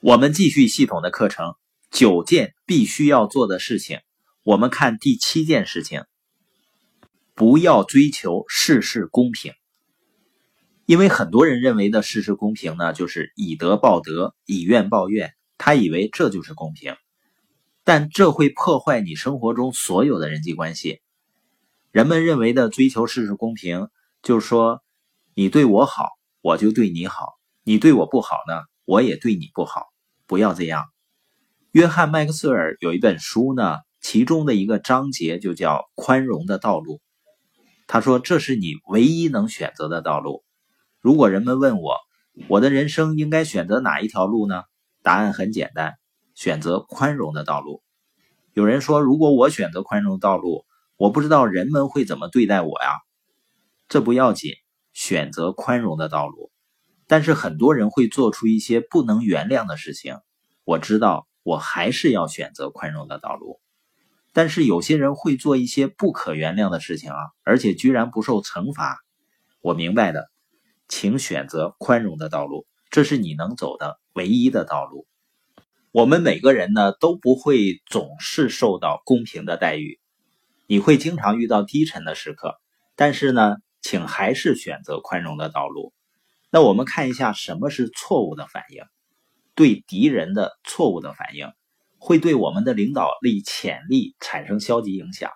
我们继续系统的课程，九件必须要做的事情。我们看第七件事情：不要追求事事公平。因为很多人认为的事事公平呢，就是以德报德，以怨报怨。他以为这就是公平，但这会破坏你生活中所有的人际关系。人们认为的追求事事公平，就是说你对我好，我就对你好；你对我不好呢？我也对你不好，不要这样。约翰·麦克斯尔有一本书呢，其中的一个章节就叫《宽容的道路》。他说：“这是你唯一能选择的道路。如果人们问我，我的人生应该选择哪一条路呢？答案很简单，选择宽容的道路。有人说，如果我选择宽容道路，我不知道人们会怎么对待我呀？这不要紧，选择宽容的道路。”但是很多人会做出一些不能原谅的事情，我知道我还是要选择宽容的道路。但是有些人会做一些不可原谅的事情啊，而且居然不受惩罚。我明白的，请选择宽容的道路，这是你能走的唯一的道路。我们每个人呢都不会总是受到公平的待遇，你会经常遇到低沉的时刻，但是呢，请还是选择宽容的道路。那我们看一下什么是错误的反应，对敌人的错误的反应会对我们的领导力潜力产生消极影响。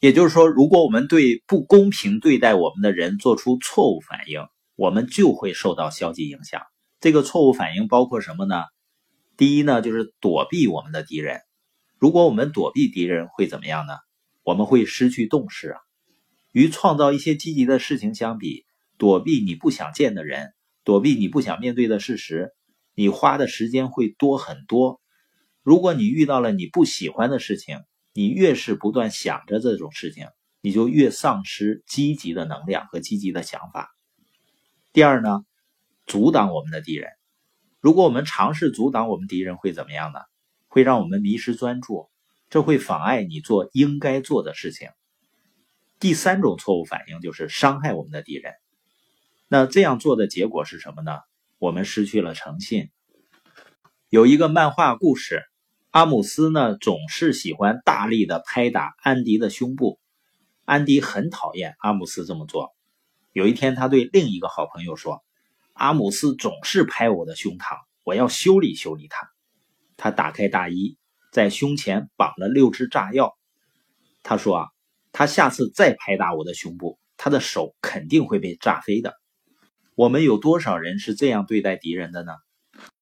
也就是说，如果我们对不公平对待我们的人做出错误反应，我们就会受到消极影响。这个错误反应包括什么呢？第一呢，就是躲避我们的敌人。如果我们躲避敌人，会怎么样呢？我们会失去动势啊。与创造一些积极的事情相比。躲避你不想见的人，躲避你不想面对的事实，你花的时间会多很多。如果你遇到了你不喜欢的事情，你越是不断想着这种事情，你就越丧失积极的能量和积极的想法。第二呢，阻挡我们的敌人。如果我们尝试阻挡我们敌人，会怎么样呢？会让我们迷失专注，这会妨碍你做应该做的事情。第三种错误反应就是伤害我们的敌人。那这样做的结果是什么呢？我们失去了诚信。有一个漫画故事，阿姆斯呢总是喜欢大力的拍打安迪的胸部，安迪很讨厌阿姆斯这么做。有一天，他对另一个好朋友说：“阿姆斯总是拍我的胸膛，我要修理修理他。”他打开大衣，在胸前绑了六支炸药。他说：“啊，他下次再拍打我的胸部，他的手肯定会被炸飞的。”我们有多少人是这样对待敌人的呢？